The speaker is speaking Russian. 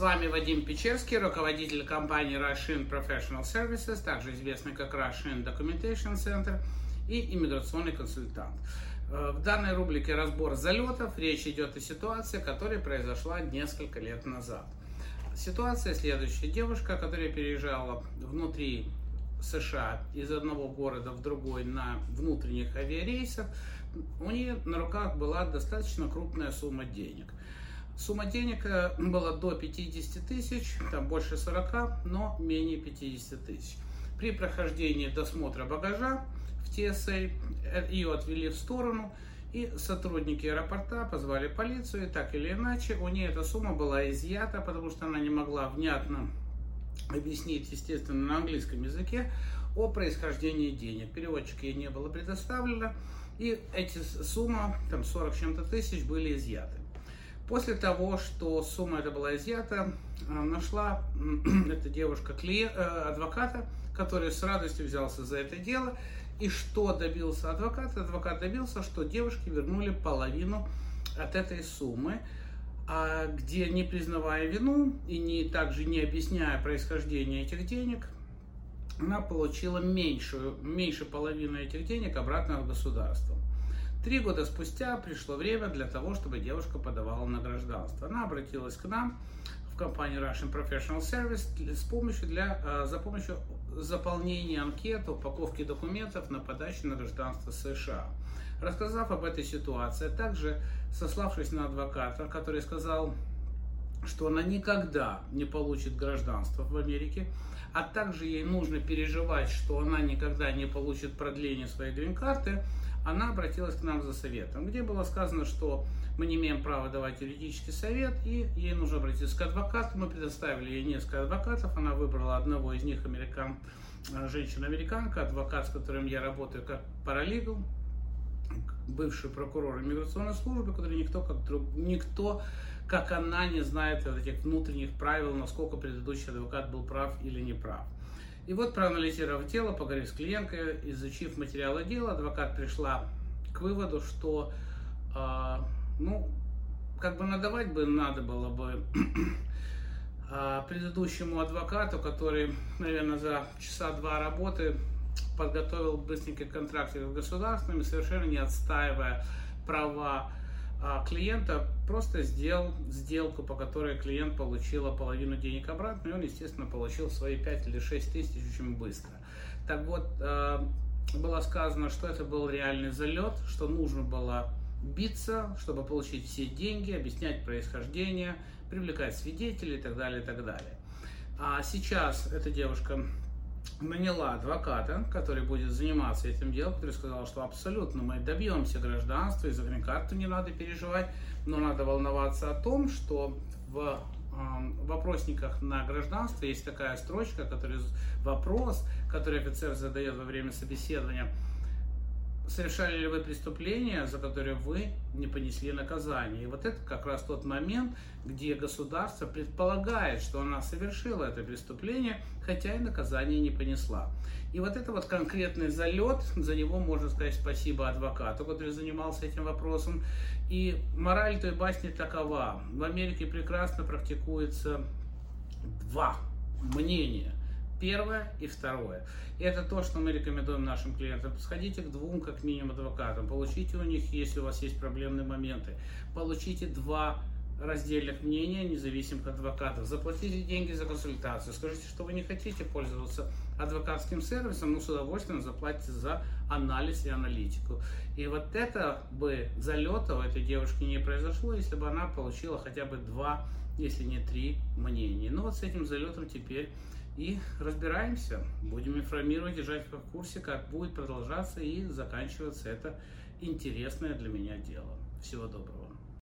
вами Вадим Печерский, руководитель компании Russian Professional Services, также известный как Russian Documentation Center и иммиграционный консультант. Э, в данной рубрике разбор залетов речь идет о ситуации, которая произошла несколько лет назад. Ситуация следующая. Девушка, которая переезжала внутри США из одного города в другой на внутренних авиарейсах, у нее на руках была достаточно крупная сумма денег. Сумма денег э, была до 50 тысяч, там больше 40, но менее 50 тысяч. При прохождении досмотра багажа в TSA э, ее отвели в сторону, и сотрудники аэропорта позвали полицию, и так или иначе у нее эта сумма была изъята, потому что она не могла внятно объяснить, естественно, на английском языке о происхождении денег. Переводчик ей не было предоставлено, и эти суммы, там 40 чем-то тысяч, были изъяты. После того, что сумма эта была изъята, э, нашла эта девушка клиент, э, адвоката, который с радостью взялся за это дело. И что добился адвокат? Адвокат добился, что девушке вернули половину от этой суммы, а где не признавая вину и не, также не объясняя происхождение этих денег, она получила меньшую, меньше половины этих денег обратно от государства. Три года спустя пришло время для того, чтобы девушка подавала на гражданство. Она обратилась к нам в компанию Russian Professional Service с помощью для, э, за помощью заполнения анкет, упаковки документов на подачу на гражданство США. Рассказав об этой ситуации, а также сославшись на адвоката, который сказал, что она никогда не получит гражданство в Америке, а также ей нужно переживать, что она никогда не получит продление своей грин-карты, она обратилась к нам за советом, где было сказано, что мы не имеем права давать юридический совет, и ей нужно обратиться к адвокату. Мы предоставили ей несколько адвокатов, она выбрала одного из них, американ, э, женщина-американка, адвокат, с которым я работаю как паралигал, бывший прокурор иммиграционной службы, который никто как, друг, никто, как она, не знает вот этих внутренних правил, насколько предыдущий адвокат был прав или не прав. И вот, проанализировав дело, поговорив с клиенткой, изучив материалы дела, адвокат пришла к выводу, что, э, ну, как бы надавать бы надо было бы э, предыдущему адвокату, который, наверное, за часа два работы подготовил быстренько контракт с государством, совершенно не отстаивая права а клиента просто сделал сделку, по которой клиент получил половину денег обратно, и он, естественно, получил свои 5 или 6 тысяч очень быстро. Так вот, а, было сказано, что это был реальный залет, что нужно было биться, чтобы получить все деньги, объяснять происхождение, привлекать свидетелей и так далее, и так далее. А сейчас эта девушка наняла адвоката, который будет заниматься этим делом, который сказал, что абсолютно мы добьемся гражданства, и за грин-карту не надо переживать, но надо волноваться о том, что в вопросниках на гражданство есть такая строчка, который, вопрос, который офицер задает во время собеседования – совершали ли вы преступления, за которые вы не понесли наказание. И вот это как раз тот момент, где государство предполагает, что она совершила это преступление, хотя и наказание не понесла. И вот это вот конкретный залет, за него можно сказать спасибо адвокату, который занимался этим вопросом. И мораль той басни такова. В Америке прекрасно практикуется два мнения Первое и второе. Это то, что мы рекомендуем нашим клиентам. Сходите к двум, как минимум, адвокатам. Получите у них, если у вас есть проблемные моменты. Получите два раздельных мнения независимых адвокатов. Заплатите деньги за консультацию. Скажите, что вы не хотите пользоваться адвокатским сервисом, но с удовольствием заплатите за анализ и аналитику. И вот это бы залета у этой девушки не произошло, если бы она получила хотя бы два, если не три мнения. Ну вот с этим залетом теперь и разбираемся. Будем информировать, держать в курсе, как будет продолжаться и заканчиваться это интересное для меня дело. Всего доброго.